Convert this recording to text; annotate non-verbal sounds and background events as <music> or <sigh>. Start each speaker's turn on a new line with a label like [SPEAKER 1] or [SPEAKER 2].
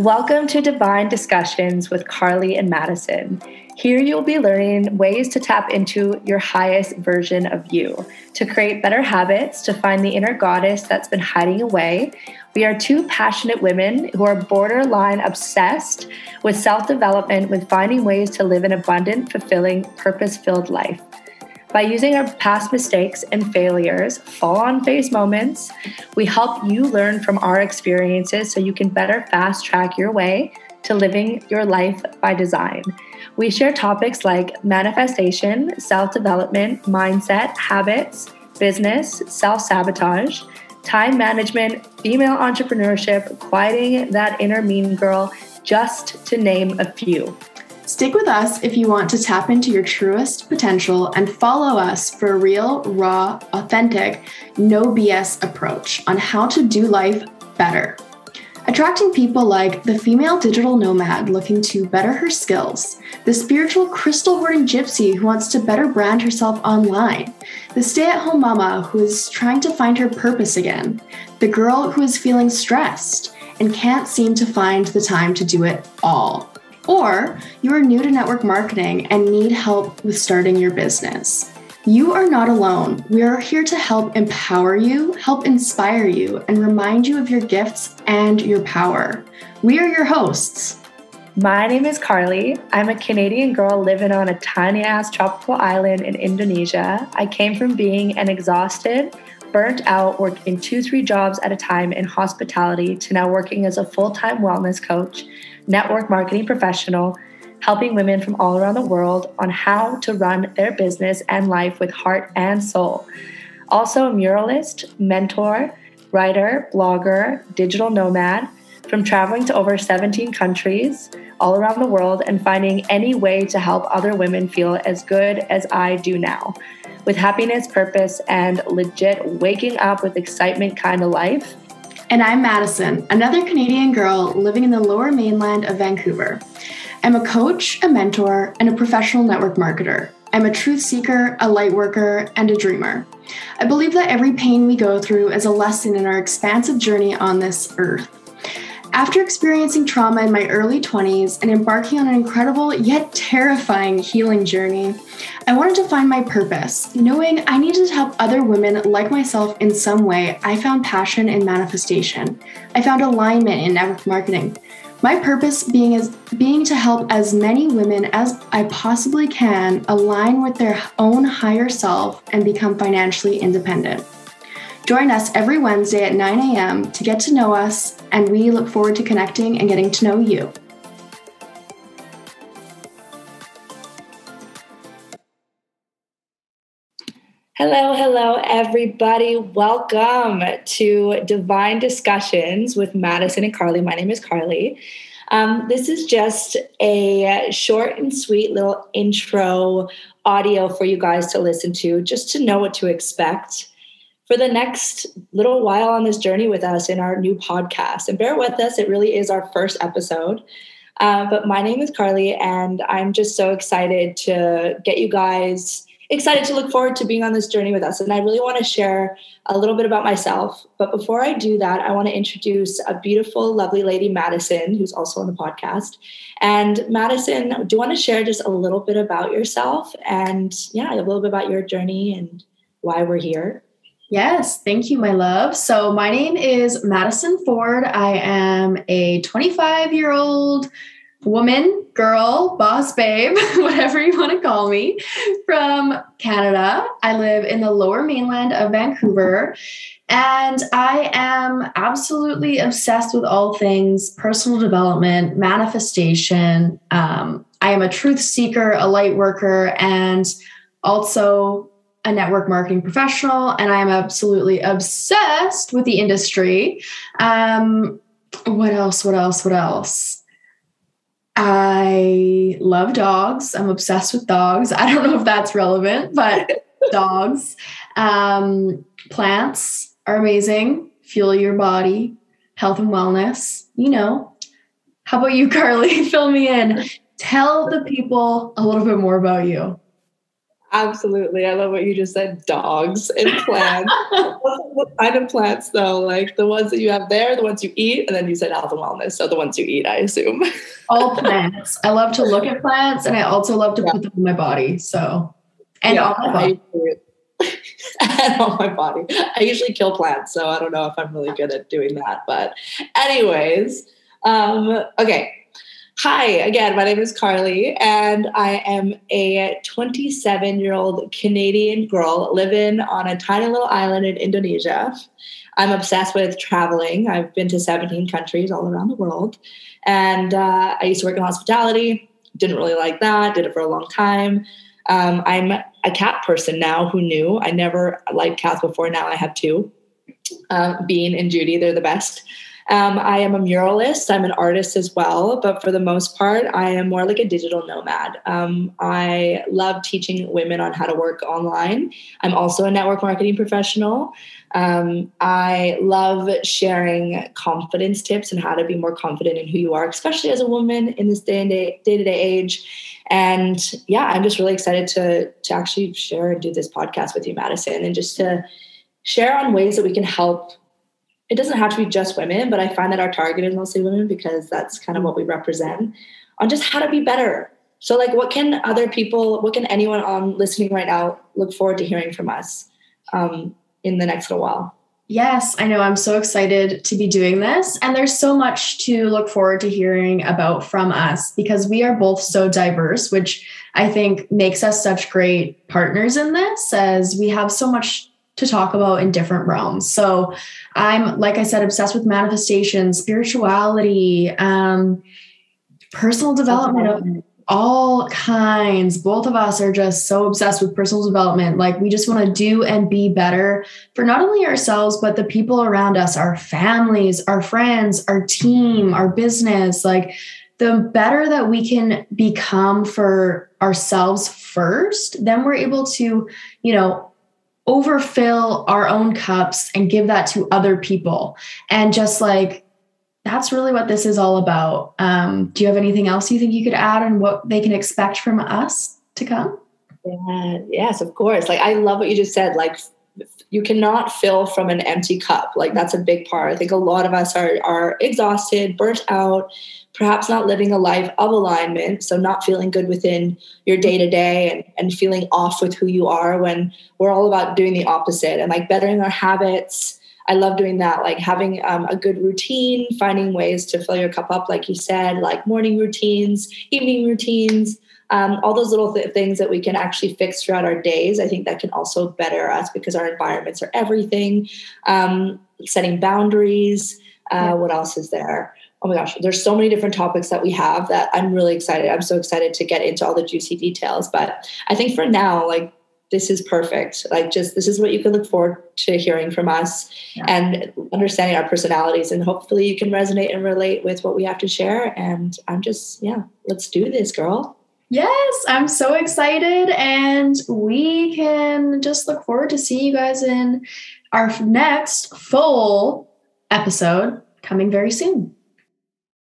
[SPEAKER 1] Welcome to Divine Discussions with Carly and Madison. Here you'll be learning ways to tap into your highest version of you, to create better habits, to find the inner goddess that's been hiding away. We are two passionate women who are borderline obsessed with self development, with finding ways to live an abundant, fulfilling, purpose filled life. By using our past mistakes and failures, fall on face moments, we help you learn from our experiences so you can better fast track your way to living your life by design. We share topics like manifestation, self development, mindset, habits, business, self sabotage, time management, female entrepreneurship, quieting that inner mean girl, just to name a few.
[SPEAKER 2] Stick with us if you want to tap into your truest potential and follow us for a real, raw, authentic, no BS approach on how to do life better. Attracting people like the female digital nomad looking to better her skills, the spiritual crystal hoarding gypsy who wants to better brand herself online, the stay at home mama who is trying to find her purpose again, the girl who is feeling stressed and can't seem to find the time to do it all. Or you are new to network marketing and need help with starting your business. You are not alone. We are here to help empower you, help inspire you, and remind you of your gifts and your power. We are your hosts.
[SPEAKER 1] My name is Carly. I'm a Canadian girl living on a tiny ass tropical island in Indonesia. I came from being an exhausted, burnt out, working two, three jobs at a time in hospitality to now working as a full time wellness coach network marketing professional, helping women from all around the world on how to run their business and life with heart and soul. Also, a muralist, mentor, writer, blogger, digital nomad, from traveling to over 17 countries all around the world and finding any way to help other women feel as good as I do now. With happiness, purpose, and legit waking up with excitement kind of life,
[SPEAKER 2] and I'm Madison, another Canadian girl living in the lower mainland of Vancouver. I'm a coach, a mentor, and a professional network marketer. I'm a truth seeker, a light worker, and a dreamer. I believe that every pain we go through is a lesson in our expansive journey on this earth. After experiencing trauma in my early 20s and embarking on an incredible yet terrifying healing journey, I wanted to find my purpose. Knowing I needed to help other women like myself in some way, I found passion in manifestation. I found alignment in network marketing. My purpose being is being to help as many women as I possibly can align with their own higher self and become financially independent. Join us every Wednesday at 9 a.m. to get to know us, and we look forward to connecting and getting to know you.
[SPEAKER 1] Hello, hello, everybody. Welcome to Divine Discussions with Madison and Carly. My name is Carly. Um, this is just a short and sweet little intro audio for you guys to listen to, just to know what to expect for the next little while on this journey with us in our new podcast. And bear with us, it really is our first episode. Uh, but my name is Carly, and I'm just so excited to get you guys excited to look forward to being on this journey with us. And I really want to share a little bit about myself. But before I do that, I want to introduce a beautiful, lovely lady, Madison, who's also on the podcast. And Madison, do you want to share just a little bit about yourself and, yeah, a little bit about your journey and why we're here?
[SPEAKER 2] Yes, thank you, my love. So, my name is Madison Ford. I am a 25 year old woman, girl, boss babe, <laughs> whatever you want to call me, from Canada. I live in the lower mainland of Vancouver. And I am absolutely obsessed with all things personal development, manifestation. Um, I am a truth seeker, a light worker, and also a network marketing professional and I'm absolutely obsessed with the industry. Um, what else? What else? What else? I love dogs. I'm obsessed with dogs. I don't know if that's relevant, but <laughs> dogs. Um, plants are amazing. Fuel your body, health and wellness. You know. How about you, Carly? <laughs> Fill me in. Tell the people a little bit more about you.
[SPEAKER 1] Absolutely. I love what you just said dogs and plants. <laughs> what kind of plants, though? Like the ones that you have there, the ones you eat, and then you said health and wellness. So the ones you eat, I assume. <laughs>
[SPEAKER 2] All plants. I love to look at plants and I also love to yeah. put them in my body. So, and yeah, on my body. <laughs>
[SPEAKER 1] and on my body. I usually kill plants. So I don't know if I'm really good at doing that. But, anyways, um, okay. Hi, again, my name is Carly, and I am a 27 year old Canadian girl living on a tiny little island in Indonesia. I'm obsessed with traveling. I've been to 17 countries all around the world, and uh, I used to work in hospitality. Didn't really like that, did it for a long time. Um, I'm a cat person now who knew. I never liked cats before, now I have two. Uh, Bean and Judy, they're the best. Um, I am a muralist. I'm an artist as well, but for the most part, I am more like a digital nomad. Um, I love teaching women on how to work online. I'm also a network marketing professional. Um, I love sharing confidence tips and how to be more confident in who you are, especially as a woman in this day and day to day age. And yeah, I'm just really excited to to actually share and do this podcast with you, Madison, and just to share on ways that we can help it doesn't have to be just women, but I find that our target is mostly women because that's kind of what we represent on just how to be better. So, like, what can other people, what can anyone on listening right now look forward to hearing from us um, in the next little while?
[SPEAKER 2] Yes, I know. I'm so excited to be doing this. And there's so much to look forward to hearing about from us because we are both so diverse, which I think makes us such great partners in this, as we have so much to talk about in different realms. So I'm, like I said, obsessed with manifestation, spirituality, um, personal development of all kinds. Both of us are just so obsessed with personal development. Like we just want to do and be better for not only ourselves, but the people around us, our families, our friends, our team, our business. Like the better that we can become for ourselves first, then we're able to, you know, overfill our own cups and give that to other people. And just like, that's really what this is all about. Um, do you have anything else you think you could add on what they can expect from us to come?
[SPEAKER 1] Yeah, yes, of course. Like, I love what you just said. Like, you cannot fill from an empty cup. Like, that's a big part. I think a lot of us are, are exhausted, burnt out, perhaps not living a life of alignment so not feeling good within your day to day and feeling off with who you are when we're all about doing the opposite and like bettering our habits i love doing that like having um, a good routine finding ways to fill your cup up like you said like morning routines evening routines um, all those little th- things that we can actually fix throughout our days i think that can also better us because our environments are everything um, setting boundaries uh, what else is there oh my gosh, there's so many different topics that we have that I'm really excited. I'm so excited to get into all the juicy details. But I think for now, like this is perfect. Like just this is what you can look forward to hearing from us yeah. and understanding our personalities. And hopefully you can resonate and relate with what we have to share. And I'm just, yeah, let's do this, girl.
[SPEAKER 2] Yes, I'm so excited. And we can just look forward to seeing you guys in our next full episode coming very soon.